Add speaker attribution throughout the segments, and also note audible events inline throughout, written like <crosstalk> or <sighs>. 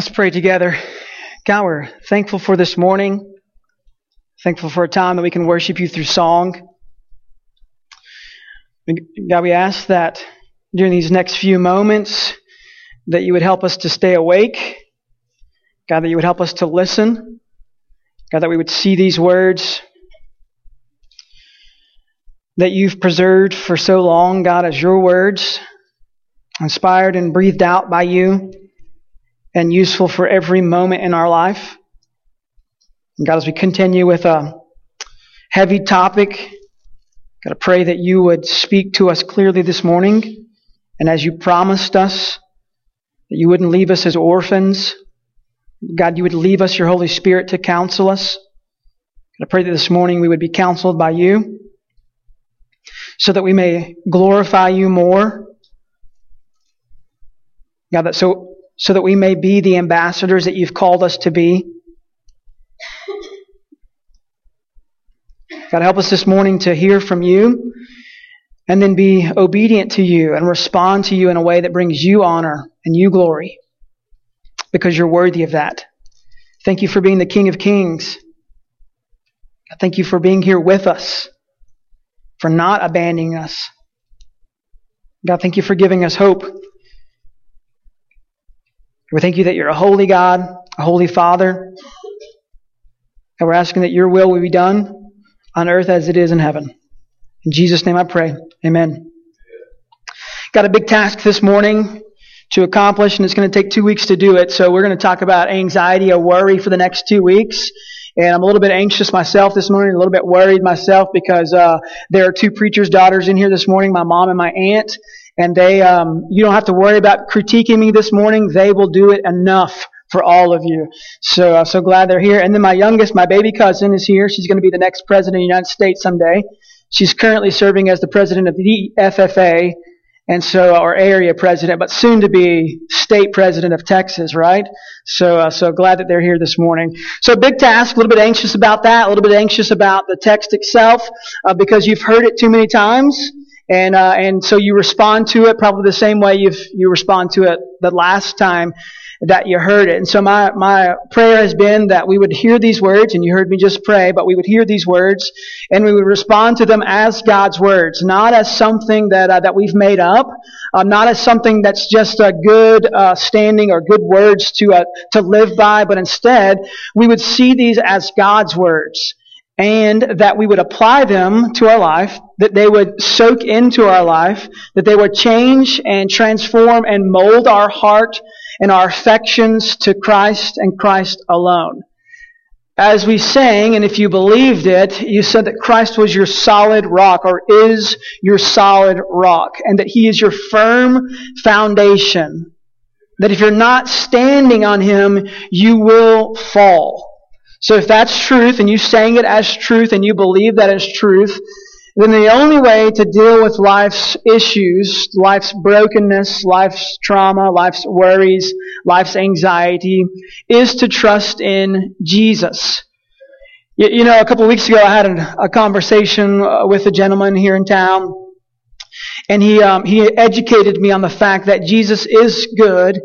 Speaker 1: Let's pray together. God, we're thankful for this morning. Thankful for a time that we can worship you through song. God, we ask that during these next few moments that you would help us to stay awake. God, that you would help us to listen. God, that we would see these words that you've preserved for so long, God, as your words, inspired and breathed out by you and useful for every moment in our life. And God, as we continue with a heavy topic, God, I pray that you would speak to us clearly this morning. And as you promised us, that you wouldn't leave us as orphans. God, you would leave us your Holy Spirit to counsel us. I pray that this morning we would be counseled by you so that we may glorify you more. God, that so so that we may be the ambassadors that you've called us to be. God, help us this morning to hear from you and then be obedient to you and respond to you in a way that brings you honor and you glory because you're worthy of that. Thank you for being the King of Kings. Thank you for being here with us, for not abandoning us. God, thank you for giving us hope. We thank you that you're a holy God, a holy Father. And we're asking that your will will be done on earth as it is in heaven. In Jesus' name I pray. Amen. Got a big task this morning to accomplish, and it's going to take two weeks to do it. So we're going to talk about anxiety or worry for the next two weeks. And I'm a little bit anxious myself this morning, a little bit worried myself because uh, there are two preachers' daughters in here this morning, my mom and my aunt and they, um, you don't have to worry about critiquing me this morning. They will do it enough for all of you. So I'm so glad they're here. And then my youngest, my baby cousin, is here. She's going to be the next president of the United States someday. She's currently serving as the president of the FFA, and so our area president, but soon to be state president of Texas, right? So, uh, so glad that they're here this morning. So, big task. A little bit anxious about that. A little bit anxious about the text itself uh, because you've heard it too many times. And, uh, and so you respond to it probably the same way you you respond to it the last time that you heard it. And so my, my prayer has been that we would hear these words, and you heard me just pray, but we would hear these words, and we would respond to them as God's words, not as something that, uh, that we've made up, uh, not as something that's just a good uh, standing or good words to, uh, to live by, but instead we would see these as God's words and that we would apply them to our life, that they would soak into our life, that they would change and transform and mold our heart and our affections to Christ and Christ alone. As we sang, and if you believed it, you said that Christ was your solid rock or is your solid rock and that He is your firm foundation. That if you're not standing on Him, you will fall. So if that's truth and you saying it as truth and you believe that is truth, then the only way to deal with life's issues, life's brokenness, life's trauma, life's worries, life's anxiety, is to trust in Jesus. You, know, a couple of weeks ago I had a, a conversation uh, with a gentleman here in town, and he, um, he educated me on the fact that Jesus is good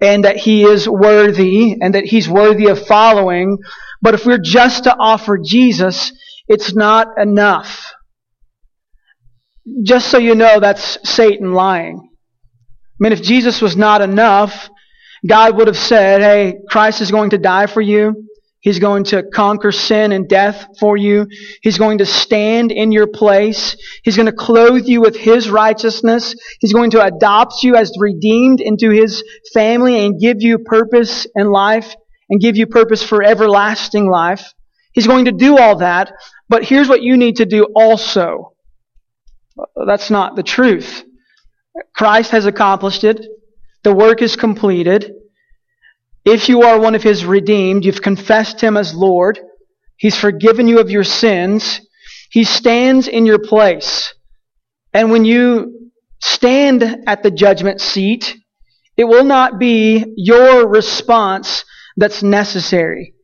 Speaker 1: and that he is worthy and that he's worthy of following, but if we're just to offer Jesus, it's not enough. Just so you know, that's Satan lying. I mean, if Jesus was not enough, God would have said, hey, Christ is going to die for you. He's going to conquer sin and death for you. He's going to stand in your place. He's going to clothe you with His righteousness. He's going to adopt you as redeemed into His family and give you purpose in life and give you purpose for everlasting life. He's going to do all that, but here's what you need to do also. That's not the truth. Christ has accomplished it. The work is completed. If you are one of His redeemed, you've confessed Him as Lord. He's forgiven you of your sins. He stands in your place. And when you stand at the judgment seat, it will not be your response that's necessary.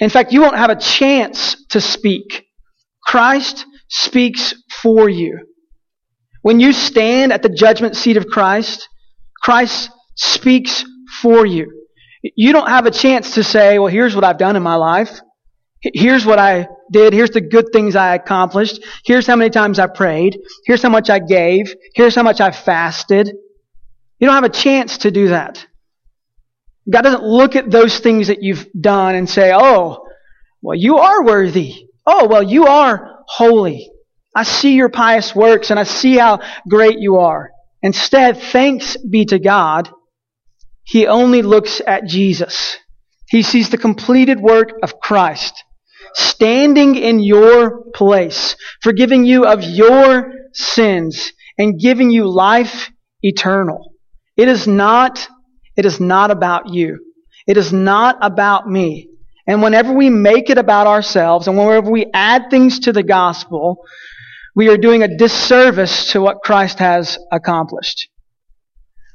Speaker 1: In fact, you won't have a chance to speak. Christ speaks for you. When you stand at the judgment seat of Christ, Christ speaks for you. You don't have a chance to say, well, here's what I've done in my life. Here's what I did. Here's the good things I accomplished. Here's how many times I prayed. Here's how much I gave. Here's how much I fasted. You don't have a chance to do that. God doesn't look at those things that you've done and say, oh, well, you are worthy. Oh, well, you are holy. I see your pious works and I see how great you are. Instead, thanks be to God, He only looks at Jesus. He sees the completed work of Christ standing in your place, forgiving you of your sins and giving you life eternal. It is not, it is not about you. It is not about me. And whenever we make it about ourselves and whenever we add things to the gospel, we are doing a disservice to what Christ has accomplished.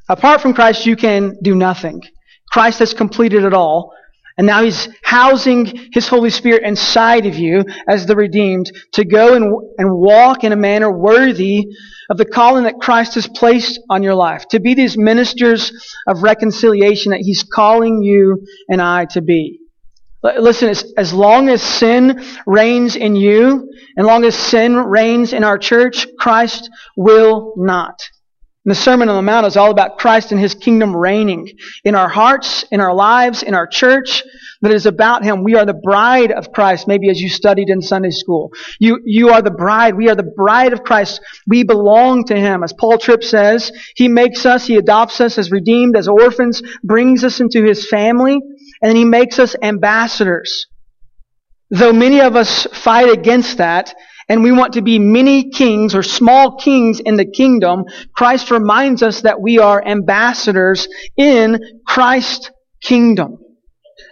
Speaker 1: Apart from Christ, you can do nothing. Christ has completed it all. And now he's housing his Holy Spirit inside of you as the redeemed to go and, and walk in a manner worthy of the calling that Christ has placed on your life. To be these ministers of reconciliation that he's calling you and I to be. Listen, as, as long as sin reigns in you, and long as sin reigns in our church, Christ will not. And the Sermon on the Mount is all about Christ and His kingdom reigning in our hearts, in our lives, in our church. That is about Him. We are the bride of Christ, maybe as you studied in Sunday school. You, you are the bride. We are the bride of Christ. We belong to Him. As Paul Tripp says, He makes us, He adopts us as redeemed, as orphans, brings us into His family, and He makes us ambassadors. Though many of us fight against that, and we want to be many kings or small kings in the kingdom, Christ reminds us that we are ambassadors in Christ's kingdom.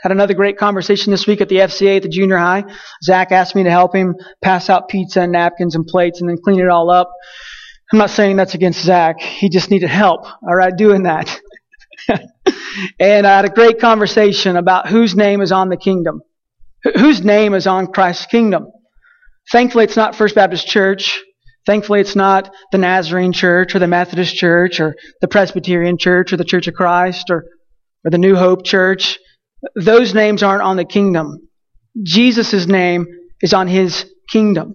Speaker 1: Had another great conversation this week at the FCA at the junior high. Zach asked me to help him pass out pizza and napkins and plates and then clean it all up. I'm not saying that's against Zach. He just needed help, all right, doing that. <laughs> and I had a great conversation about whose name is on the kingdom. Whose name is on Christ's kingdom? Thankfully, it's not First Baptist Church. Thankfully, it's not the Nazarene Church or the Methodist Church or the Presbyterian Church or the Church of Christ or, or the New Hope Church. Those names aren't on the kingdom. Jesus' name is on his kingdom.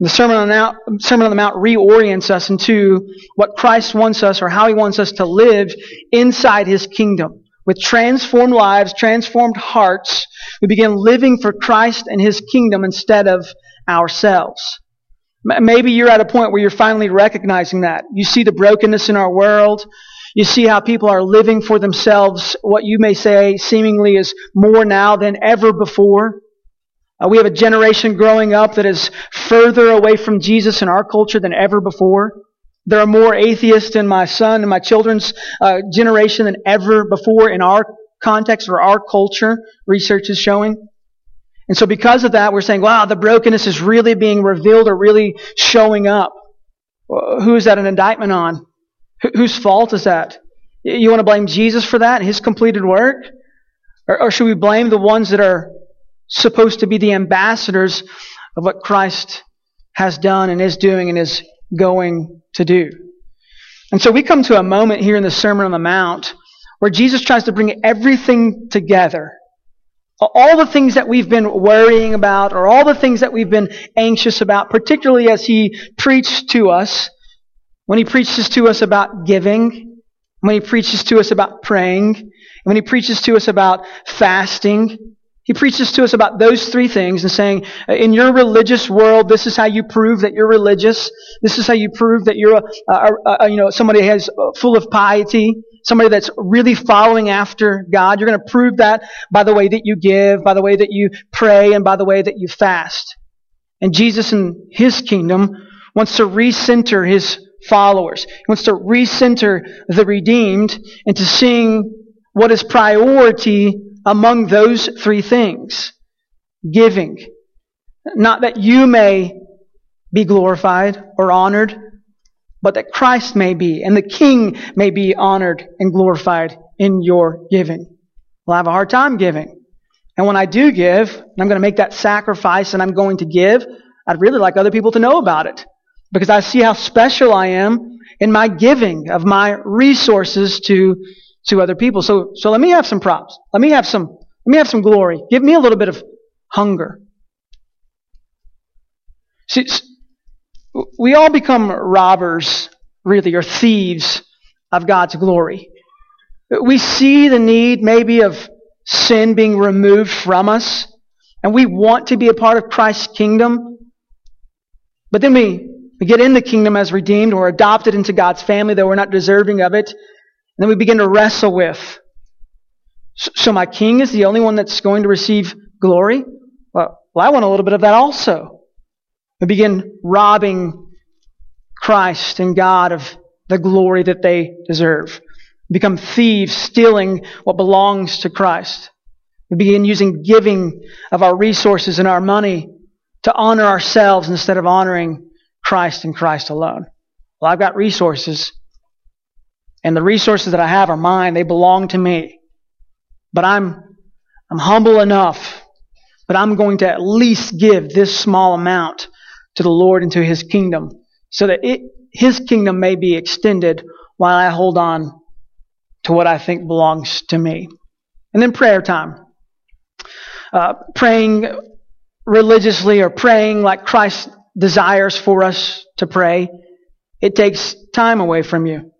Speaker 1: The Sermon on, the Sermon on the Mount reorients us into what Christ wants us or how he wants us to live inside his kingdom. With transformed lives, transformed hearts, we begin living for Christ and his kingdom instead of ourselves. Maybe you're at a point where you're finally recognizing that. You see the brokenness in our world. You see how people are living for themselves, what you may say seemingly is more now than ever before. Uh, we have a generation growing up that is further away from Jesus in our culture than ever before. There are more atheists in my son and my children's uh, generation than ever before in our context or our culture, research is showing. And so because of that, we're saying, wow, the brokenness is really being revealed or really showing up. Uh, who is that an indictment on? H- whose fault is that? You want to blame Jesus for that, his completed work? Or, or should we blame the ones that are supposed to be the ambassadors of what Christ has done and is doing and is going to do? And so we come to a moment here in the Sermon on the Mount where Jesus tries to bring everything together all the things that we've been worrying about or all the things that we've been anxious about, particularly as he preached to us, when he preaches to us about giving, when he preaches to us about praying, when he preaches to us about fasting, he preaches to us about those three things and saying, uh, in your religious world, this is how you prove that you're religious. This is how you prove that you're a, a, a you know, somebody has uh, full of piety somebody that's really following after God. You're going to prove that by the way that you give, by the way that you pray, and by the way that you fast. And Jesus in His kingdom wants to recenter His followers. He wants to recenter the redeemed into seeing what is priority among those three things. Giving. Not that you may be glorified or honored, but that Christ may be and the King may be honored and glorified in your giving. Well, I have a hard time giving. And when I do give, and I'm going to make that sacrifice and I'm going to give, I'd really like other people to know about it. Because I see how special I am in my giving of my resources to to other people. So, so let me have some props. Let me have some, let me have some glory. Give me a little bit of hunger. See, we all become robbers, really, or thieves of God's glory. We see the need, maybe, of sin being removed from us, and we want to be a part of Christ's kingdom. But then we, we get in the kingdom as redeemed, or adopted into God's family, though we're not deserving of it. Then we begin to wrestle with. So my king is the only one that's going to receive glory? Well, well I want a little bit of that also. We begin robbing Christ and God of the glory that they deserve. We become thieves, stealing what belongs to Christ. We begin using giving of our resources and our money to honor ourselves instead of honoring Christ and Christ alone. Well, I've got resources, and the resources that I have are mine. They belong to me. But I'm, I'm humble enough, but I'm going to at least give this small amount to the Lord and to His kingdom so that it, His kingdom may be extended while I hold on to what I think belongs to me. And then prayer time. Uh, praying religiously or praying like Christ desires for us to pray, it takes time away from you.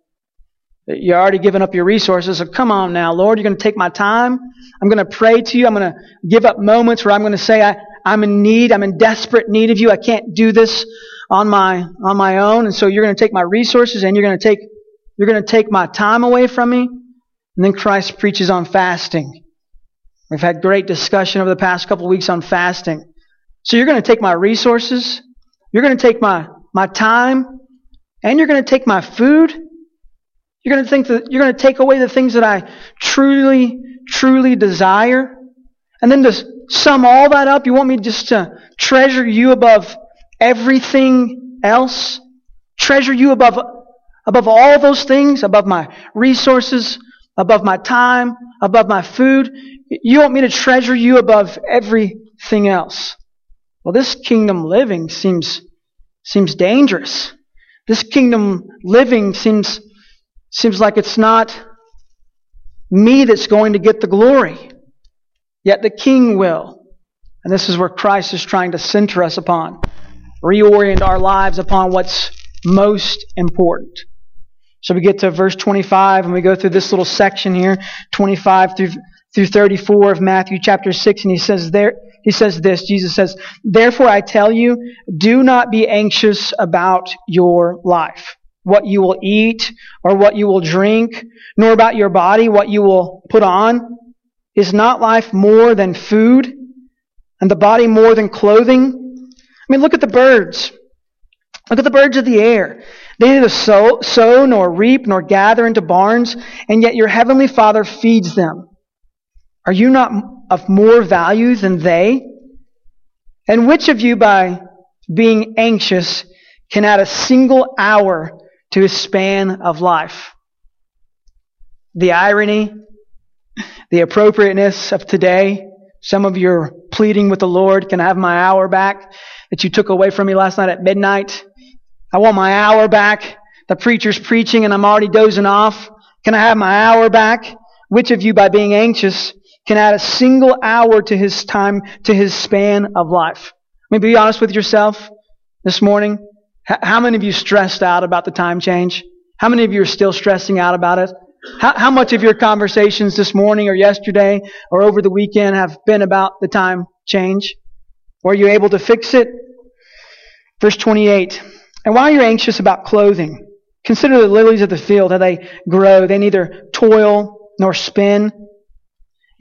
Speaker 1: You're already giving up your resources. So come on now, Lord, you're going to take my time. I'm going to pray to you. I'm going to give up moments where I'm going to say, I, I'm in need. I'm in desperate need of you. I can't do this on my, on my own. And so you're going to take my resources and you're going to take, you're going to take my time away from me. And then Christ preaches on fasting. We've had great discussion over the past couple weeks on fasting. So you're going to take my resources. You're going to take my, my time and you're going to take my food. You're going to think that you're going to take away the things that I truly, truly desire. And then to sum all that up, you want me just to treasure you above everything else? Treasure you above, above all those things, above my resources, above my time, above my food. You want me to treasure you above everything else. Well, this kingdom living seems, seems dangerous. This kingdom living seems, seems like it's not me that's going to get the glory. Yet the king will. And this is where Christ is trying to center us upon, reorient our lives upon what's most important. So we get to verse 25 and we go through this little section here, 25 through, through 34 of Matthew chapter 6, and he says there, he says this, Jesus says, Therefore I tell you, do not be anxious about your life, what you will eat or what you will drink, nor about your body, what you will put on. Is not life more than food and the body more than clothing? I mean, look at the birds. Look at the birds of the air. They neither sow, sow nor reap nor gather into barns, and yet your heavenly Father feeds them. Are you not of more value than they? And which of you, by being anxious, can add a single hour to his span of life? The irony, the appropriateness of today. Some of you are pleading with the Lord, can I have my hour back that you took away from me last night at midnight? I want my hour back. The preacher's preaching and I'm already dozing off. Can I have my hour back? Which of you, by being anxious, can add a single hour to his time, to his span of life? I mean, be honest with yourself this morning. How many of you stressed out about the time change? How many of you are still stressing out about it? How, how much of your conversations this morning or yesterday or over the weekend have been about the time change? Were you able to fix it? Verse 28. And while you're anxious about clothing, consider the lilies of the field, how they grow. They neither toil nor spin.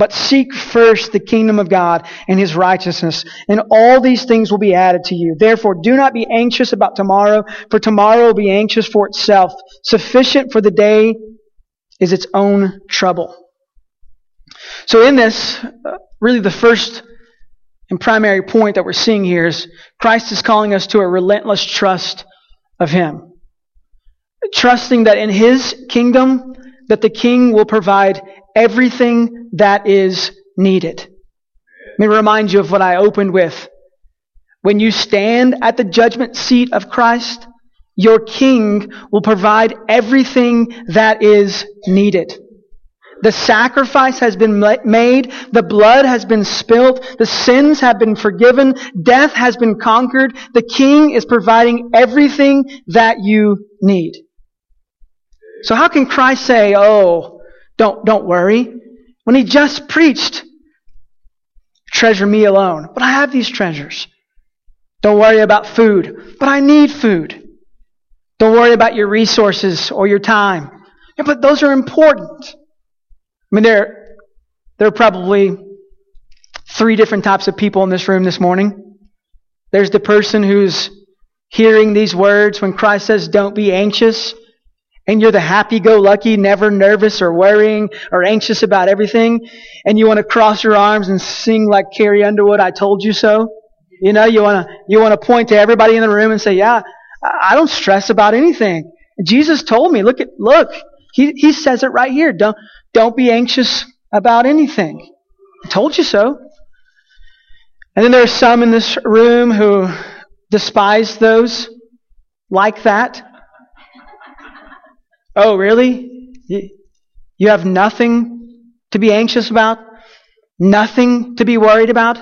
Speaker 1: But seek first the kingdom of God and his righteousness, and all these things will be added to you. Therefore, do not be anxious about tomorrow, for tomorrow will be anxious for itself. Sufficient for the day is its own trouble. So, in this, uh, really the first and primary point that we're seeing here is Christ is calling us to a relentless trust of Him. Trusting that in His kingdom, that the King will provide everything that is needed. Let me remind you of what I opened with. When you stand at the judgment seat of Christ, your King will provide everything that is needed. The sacrifice has been made. The blood has been spilt. The sins have been forgiven. Death has been conquered. The King is providing everything that you need. So how can Christ say, oh, don't, don't worry, when he just preached, treasure me alone. But I have these treasures. Don't worry about food, but I need food. Don't worry about your resources or your time. Yeah, but those are important. I mean, there, there are probably three different types of people in this room this morning. There's the person who's hearing these words when Christ says, Don't be anxious. And you're the happy go lucky, never nervous or worrying or anxious about everything. And you want to cross your arms and sing like Carrie Underwood, I told you so. You know, you want to, you want to point to everybody in the room and say, Yeah, I don't stress about anything. Jesus told me, look at, look, he, he says it right here. Don't, don't be anxious about anything. I told you so. And then there are some in this room who despise those like that. Oh, really? You have nothing to be anxious about? Nothing to be worried about?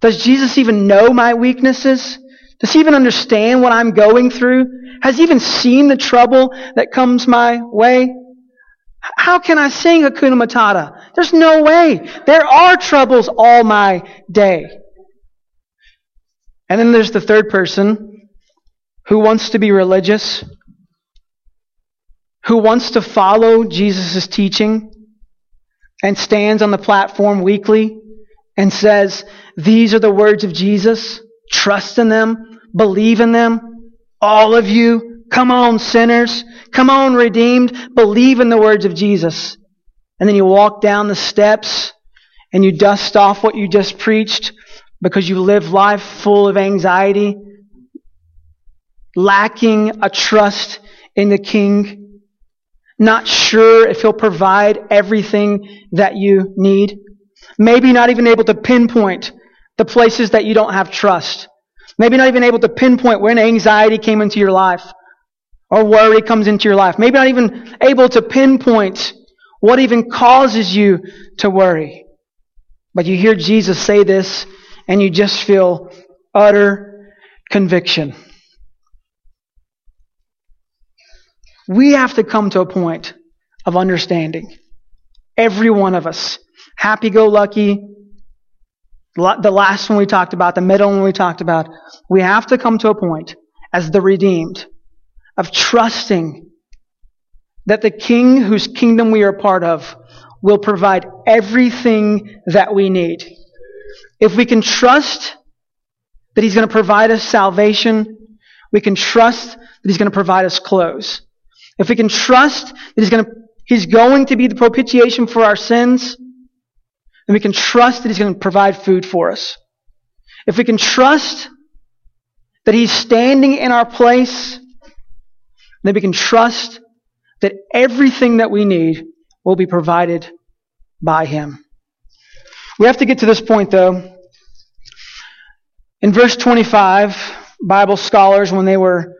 Speaker 1: Does Jesus even know my weaknesses? Does he even understand what I'm going through? Has he even seen the trouble that comes my way? How can I sing Hakuna Matata? There's no way. There are troubles all my day. And then there's the third person who wants to be religious, who wants to follow Jesus' teaching and stands on the platform weekly and says, These are the words of Jesus. Trust in them. Believe in them. All of you Come on, sinners. Come on, redeemed. Believe in the words of Jesus. And then you walk down the steps and you dust off what you just preached because you live life full of anxiety, lacking a trust in the King, not sure if He'll provide everything that you need, maybe not even able to pinpoint the places that you don't have trust, maybe not even able to pinpoint when anxiety came into your life or worry comes into your life. Maybe not even able to pinpoint what even causes you to worry. But you hear Jesus say this and you just feel utter conviction. We have to come to a point of understanding. Every one of us. Happy go lucky. The last one we talked about, the middle one we talked about. We have to come to a point as the redeemed of trusting that the King whose kingdom we are part of will provide everything that we need. If we can trust that He's going to provide us salvation, we can trust that He's going to provide us clothes. If we can trust that He's going to, He's going to be the propitiation for our sins, then we can trust that He's going to provide food for us. If we can trust that He's standing in our place then we can trust that everything that we need will be provided by Him. We have to get to this point though. In verse 25, Bible scholars, when they were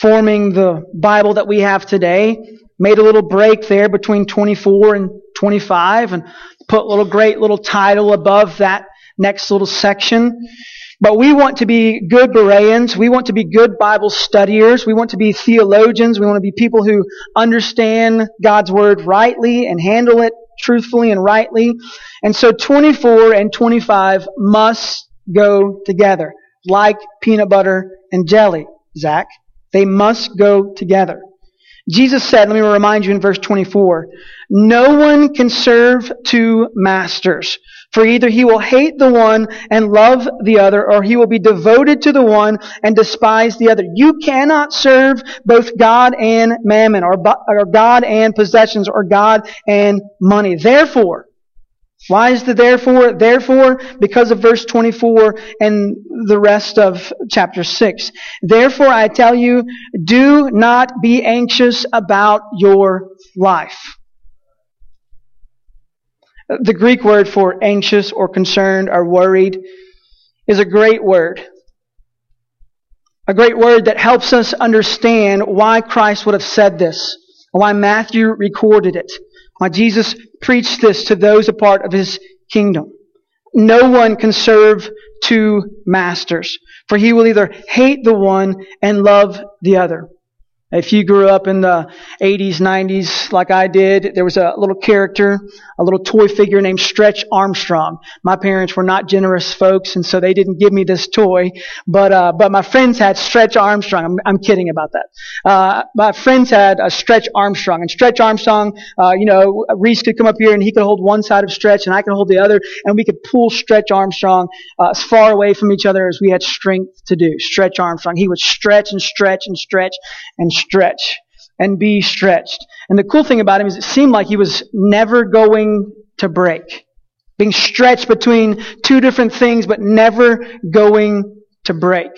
Speaker 1: forming the Bible that we have today, made a little break there between 24 and 25 and put a little great little title above that next little section. But we want to be good Bereans. We want to be good Bible studiers. We want to be theologians. We want to be people who understand God's Word rightly and handle it truthfully and rightly. And so 24 and 25 must go together, like peanut butter and jelly, Zach. They must go together. Jesus said, let me remind you in verse 24, no one can serve two masters. For either he will hate the one and love the other, or he will be devoted to the one and despise the other. You cannot serve both God and mammon, or, or God and possessions, or God and money. Therefore, Why is the therefore? Therefore, because of verse 24 and the rest of chapter 6. Therefore, I tell you, do not be anxious about your life. The Greek word for anxious or concerned or worried is a great word. A great word that helps us understand why Christ would have said this, why Matthew recorded it, why Jesus preached this to those a part of his kingdom. No one can serve two masters, for he will either hate the one and love the other. If you grew up in the 80s, 90s, like I did, there was a little character, a little toy figure named Stretch Armstrong. My parents were not generous folks, and so they didn't give me this toy. But uh, but my friends had Stretch Armstrong. I'm, I'm kidding about that. Uh, my friends had a Stretch Armstrong, and Stretch Armstrong, uh, you know, Reese could come up here and he could hold one side of Stretch, and I could hold the other, and we could pull Stretch Armstrong uh, as far away from each other as we had strength to do. Stretch Armstrong. He would stretch and stretch and stretch and stretch and be stretched. And the cool thing about him is it seemed like he was never going to break. Being stretched between two different things, but never going to break.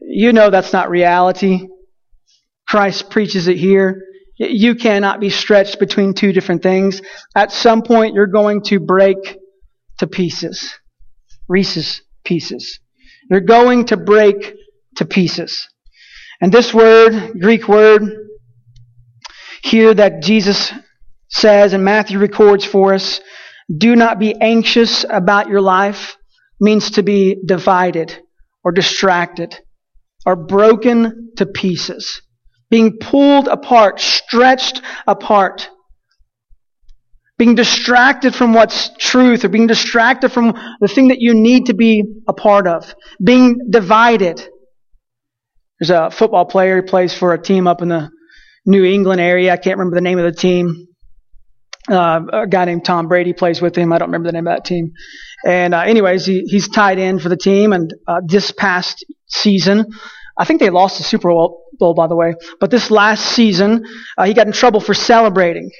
Speaker 1: You know that's not reality. Christ preaches it here. You cannot be stretched between two different things. At some point, you're going to break to pieces. Reese's pieces. You're going to break to pieces. And this word, Greek word, here that Jesus says and Matthew records for us, do not be anxious about your life, means to be divided or distracted or broken to pieces, being pulled apart, stretched apart, being distracted from what's truth or being distracted from the thing that you need to be a part of, being divided. There's a football player who plays for a team up in the New England area. I can't remember the name of the team. Uh, a guy named Tom Brady plays with him. I don't remember the name of that team. And uh, anyways, he, he's tied in for the team. And uh, this past season, I think they lost the Super Bowl, by the way. But this last season, uh, he got in trouble for celebrating,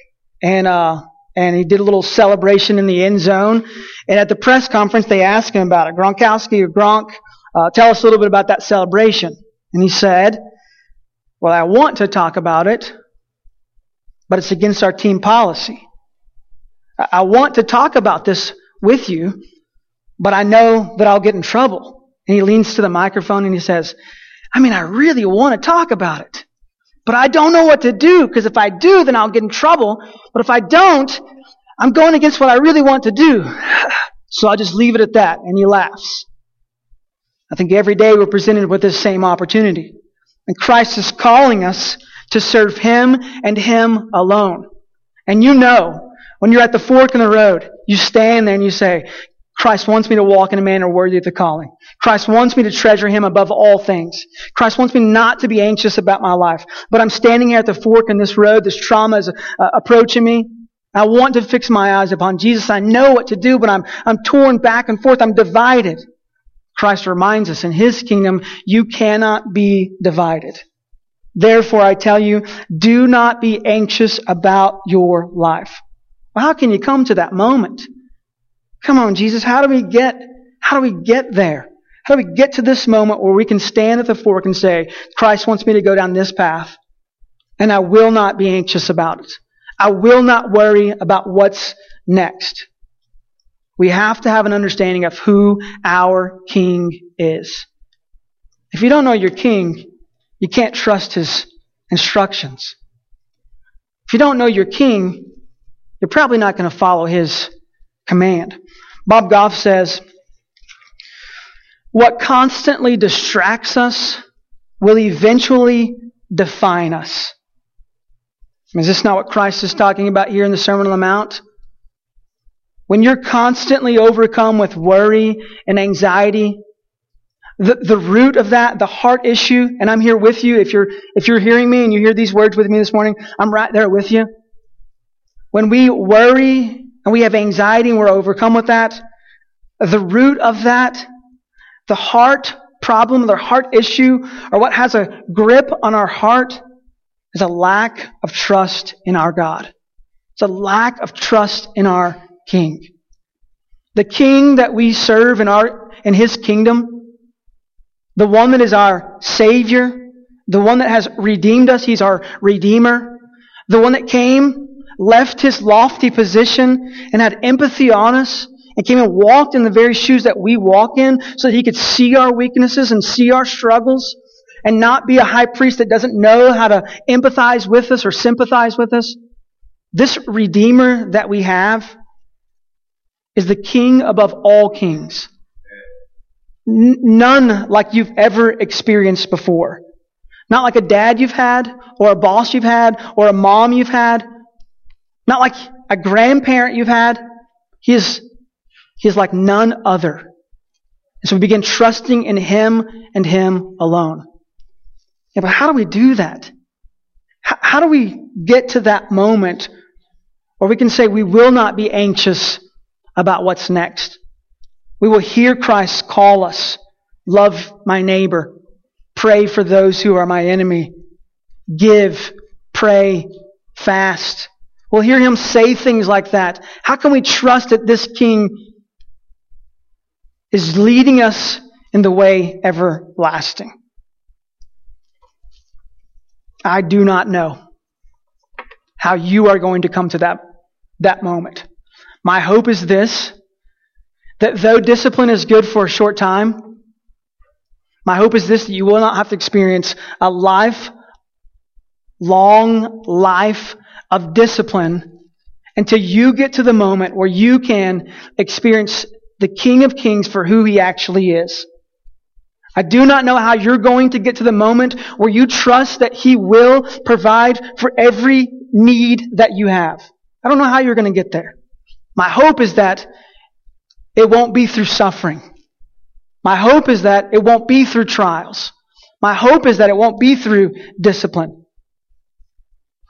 Speaker 1: and uh, and he did a little celebration in the end zone. And at the press conference, they asked him about it. Gronkowski or Gronk, uh, tell us a little bit about that celebration. And he said, Well, I want to talk about it, but it's against our team policy. I want to talk about this with you, but I know that I'll get in trouble. And he leans to the microphone and he says, I mean, I really want to talk about it, but I don't know what to do because if I do, then I'll get in trouble. But if I don't, I'm going against what I really want to do. <sighs> So I'll just leave it at that. And he laughs. I think every day we're presented with this same opportunity. And Christ is calling us to serve Him and Him alone. And you know, when you're at the fork in the road, you stand there and you say, Christ wants me to walk in a manner worthy of the calling. Christ wants me to treasure Him above all things. Christ wants me not to be anxious about my life. But I'm standing here at the fork in this road. This trauma is uh, approaching me. I want to fix my eyes upon Jesus. I know what to do, but I'm, I'm torn back and forth. I'm divided. Christ reminds us in his kingdom, you cannot be divided. Therefore, I tell you, do not be anxious about your life. Well, how can you come to that moment? Come on, Jesus, how do we get, how do we get there? How do we get to this moment where we can stand at the fork and say, Christ wants me to go down this path, and I will not be anxious about it. I will not worry about what's next. We have to have an understanding of who our king is. If you don't know your king, you can't trust his instructions. If you don't know your king, you're probably not going to follow his command. Bob Goff says, What constantly distracts us will eventually define us. Is this not what Christ is talking about here in the Sermon on the Mount? When you're constantly overcome with worry and anxiety, the, the root of that, the heart issue, and I'm here with you. If you're, if you're hearing me and you hear these words with me this morning, I'm right there with you. When we worry and we have anxiety and we're overcome with that, the root of that, the heart problem, the heart issue, or what has a grip on our heart is a lack of trust in our God. It's a lack of trust in our King. The King that we serve in, our, in His kingdom, the one that is our Savior, the one that has redeemed us, He's our Redeemer, the one that came, left His lofty position, and had empathy on us, and came and walked in the very shoes that we walk in so that He could see our weaknesses and see our struggles and not be a high priest that doesn't know how to empathize with us or sympathize with us. This Redeemer that we have is the King above all kings. N- none like you've ever experienced before. Not like a dad you've had, or a boss you've had, or a mom you've had. Not like a grandparent you've had. He is, he is like none other. And so we begin trusting in Him and Him alone. Yeah, but how do we do that? How, how do we get to that moment where we can say we will not be anxious about what's next? We will hear Christ call us, love my neighbor, pray for those who are my enemy, give, pray, fast. We'll hear him say things like that. How can we trust that this king is leading us in the way everlasting? I do not know how you are going to come to that, that moment. My hope is this that though discipline is good for a short time, my hope is this that you will not have to experience a life long life of discipline until you get to the moment where you can experience the King of Kings for who he actually is. I do not know how you're going to get to the moment where you trust that He will provide for every need that you have. I don't know how you're going to get there. My hope is that it won't be through suffering. My hope is that it won't be through trials. My hope is that it won't be through discipline.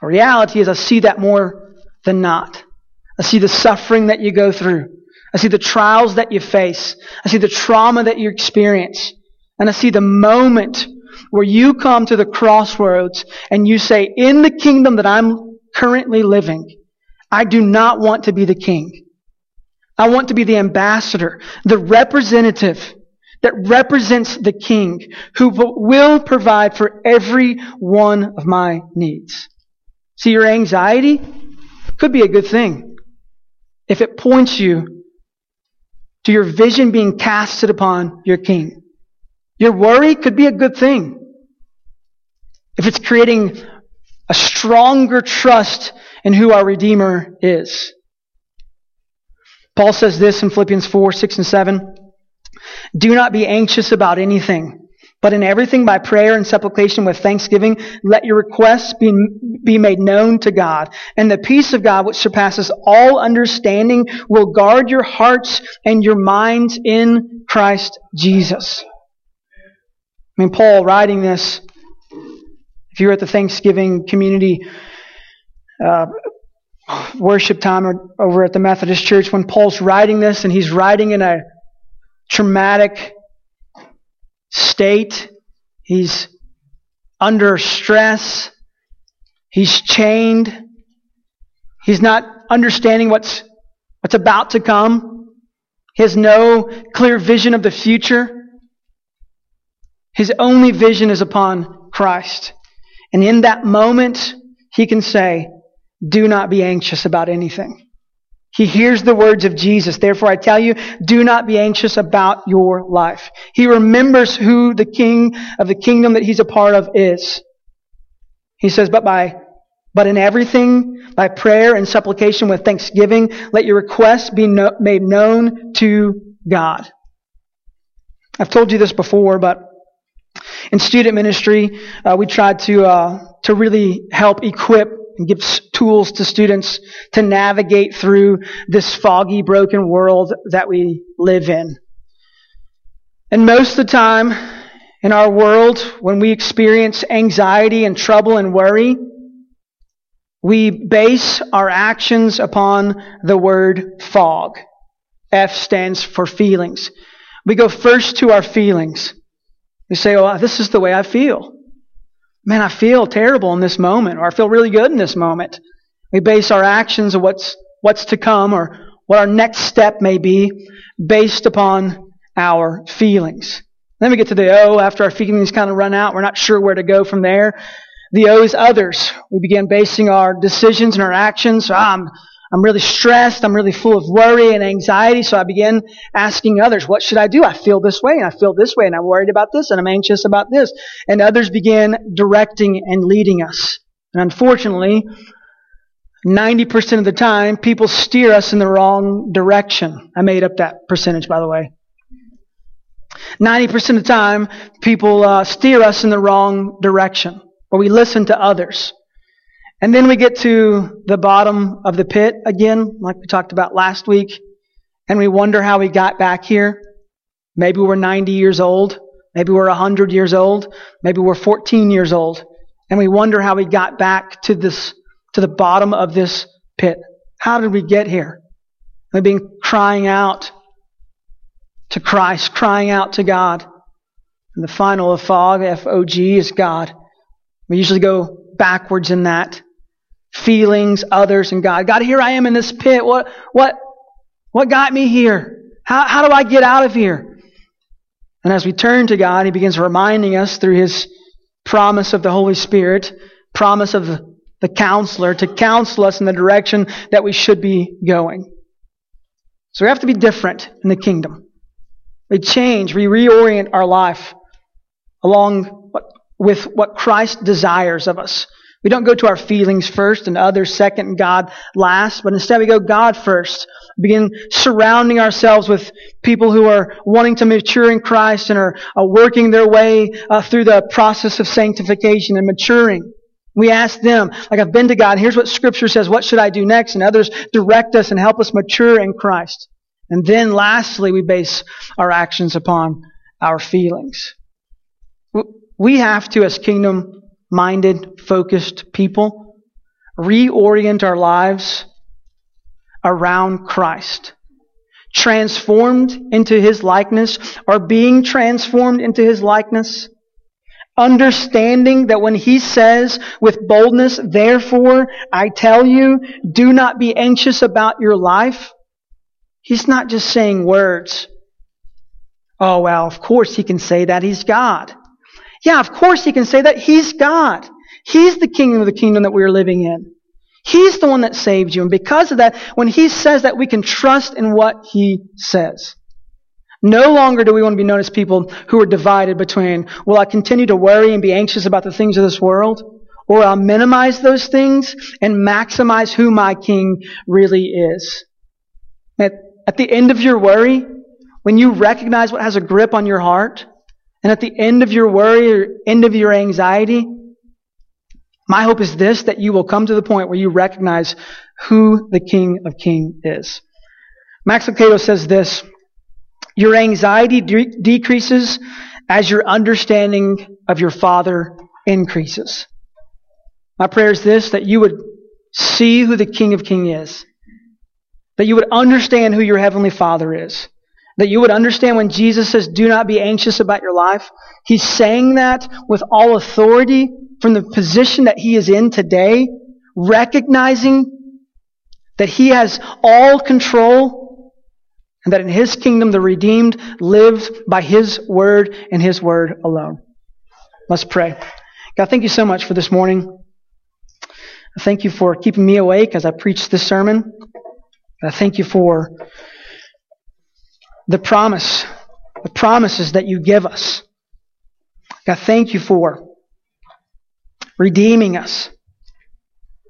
Speaker 1: The reality is I see that more than not. I see the suffering that you go through. I see the trials that you face. I see the trauma that you experience. And I see the moment where you come to the crossroads and you say, in the kingdom that I'm currently living, I do not want to be the king. I want to be the ambassador, the representative that represents the king who will provide for every one of my needs. See, your anxiety could be a good thing if it points you to your vision being casted upon your king. Your worry could be a good thing. If it's creating a stronger trust in who our Redeemer is. Paul says this in Philippians 4, 6, and 7. Do not be anxious about anything, but in everything by prayer and supplication with thanksgiving, let your requests be, be made known to God. And the peace of God, which surpasses all understanding, will guard your hearts and your minds in Christ Jesus. I mean, Paul writing this, if you're at the Thanksgiving community uh, worship time over at the Methodist Church, when Paul's writing this and he's writing in a traumatic state, he's under stress, he's chained, he's not understanding what's, what's about to come, he has no clear vision of the future. His only vision is upon Christ. And in that moment, he can say, Do not be anxious about anything. He hears the words of Jesus. Therefore, I tell you, do not be anxious about your life. He remembers who the king of the kingdom that he's a part of is. He says, but by, but in everything, by prayer and supplication with thanksgiving, let your requests be no, made known to God. I've told you this before, but in student ministry, uh, we try to uh, to really help equip and give tools to students to navigate through this foggy, broken world that we live in. And most of the time in our world, when we experience anxiety and trouble and worry, we base our actions upon the word fog. F stands for feelings. We go first to our feelings. We say, oh, this is the way I feel. Man, I feel terrible in this moment, or I feel really good in this moment. We base our actions on what's, what's to come or what our next step may be based upon our feelings. Then we get to the O after our feelings kind of run out. We're not sure where to go from there. The O is others. We begin basing our decisions and our actions. So I'm, I'm really stressed. I'm really full of worry and anxiety. So I begin asking others, what should I do? I feel this way and I feel this way and I'm worried about this and I'm anxious about this. And others begin directing and leading us. And unfortunately, 90% of the time, people steer us in the wrong direction. I made up that percentage, by the way. 90% of the time, people uh, steer us in the wrong direction, or we listen to others. And then we get to the bottom of the pit again, like we talked about last week, and we wonder how we got back here. Maybe we're 90 years old. Maybe we're 100 years old. Maybe we're 14 years old. And we wonder how we got back to this, to the bottom of this pit. How did we get here? We've been crying out to Christ, crying out to God. And the final of fog, F-O-G, is God. We usually go backwards in that. Feelings, others, and God. God, here I am in this pit. What, what, what got me here? How, how do I get out of here? And as we turn to God, He begins reminding us through His promise of the Holy Spirit, promise of the, counselor to counsel us in the direction that we should be going. So we have to be different in the kingdom. We change, we reorient our life along with what Christ desires of us. We don't go to our feelings first and others second and God last, but instead we go God first. Begin surrounding ourselves with people who are wanting to mature in Christ and are, are working their way uh, through the process of sanctification and maturing. We ask them, like I've been to God, here's what scripture says, what should I do next? And others direct us and help us mature in Christ. And then lastly, we base our actions upon our feelings. We have to, as kingdom minded, focused people, reorient our lives around Christ. Transformed into His likeness, or being transformed into His likeness. Understanding that when He says with boldness, therefore I tell you, do not be anxious about your life, He's not just saying words. Oh, well, of course he can say that. He's God. Yeah, of course he can say that. He's God. He's the king of the kingdom that we're living in. He's the one that saved you. And because of that, when he says that, we can trust in what he says. No longer do we want to be known as people who are divided between, will I continue to worry and be anxious about the things of this world? Or I'll minimize those things and maximize who my king really is. At the end of your worry, when you recognize what has a grip on your heart, and at the end of your worry or end of your anxiety, my hope is this that you will come to the point where you recognize who the King of Kings is. Max Lucado says this Your anxiety de- decreases as your understanding of your Father increases. My prayer is this that you would see who the King of Kings is that you would understand who your Heavenly Father is. That you would understand when Jesus says, do not be anxious about your life. He's saying that with all authority from the position that he is in today, recognizing that he has all control and that in his kingdom the redeemed live by his word and his word alone. Let's pray. God, thank you so much for this morning. Thank you for keeping me awake as I preach this sermon. I thank you for the promise, the promises that you give us. God, thank you for redeeming us.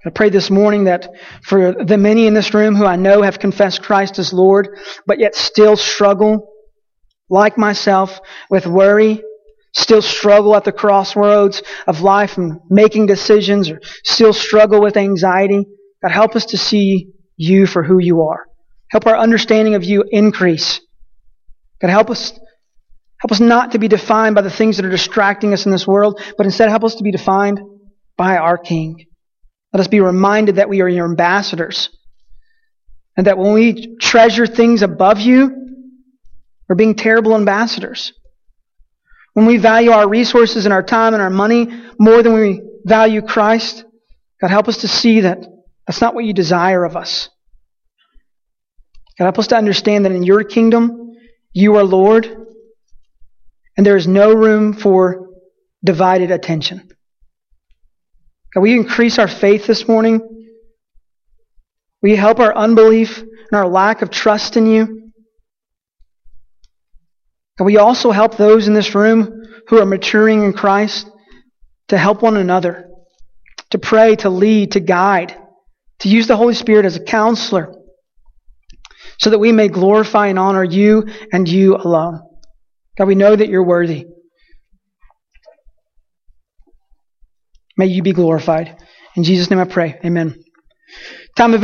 Speaker 1: I pray this morning that for the many in this room who I know have confessed Christ as Lord, but yet still struggle, like myself, with worry, still struggle at the crossroads of life and making decisions, or still struggle with anxiety, God, help us to see you for who you are. Help our understanding of you increase. God, help us, help us not to be defined by the things that are distracting us in this world, but instead help us to be defined by our King. Let us be reminded that we are your ambassadors. And that when we treasure things above you, we're being terrible ambassadors. When we value our resources and our time and our money more than we value Christ, God, help us to see that that's not what you desire of us. God, help us to understand that in your kingdom, you are Lord, and there is no room for divided attention. Will you increase our faith this morning? Will you help our unbelief and our lack of trust in you? Will you also help those in this room who are maturing in Christ to help one another, to pray, to lead, to guide, to use the Holy Spirit as a counselor so that we may glorify and honor you and you alone. God, we know that you're worthy. May you be glorified. In Jesus' name I pray. Amen. Time of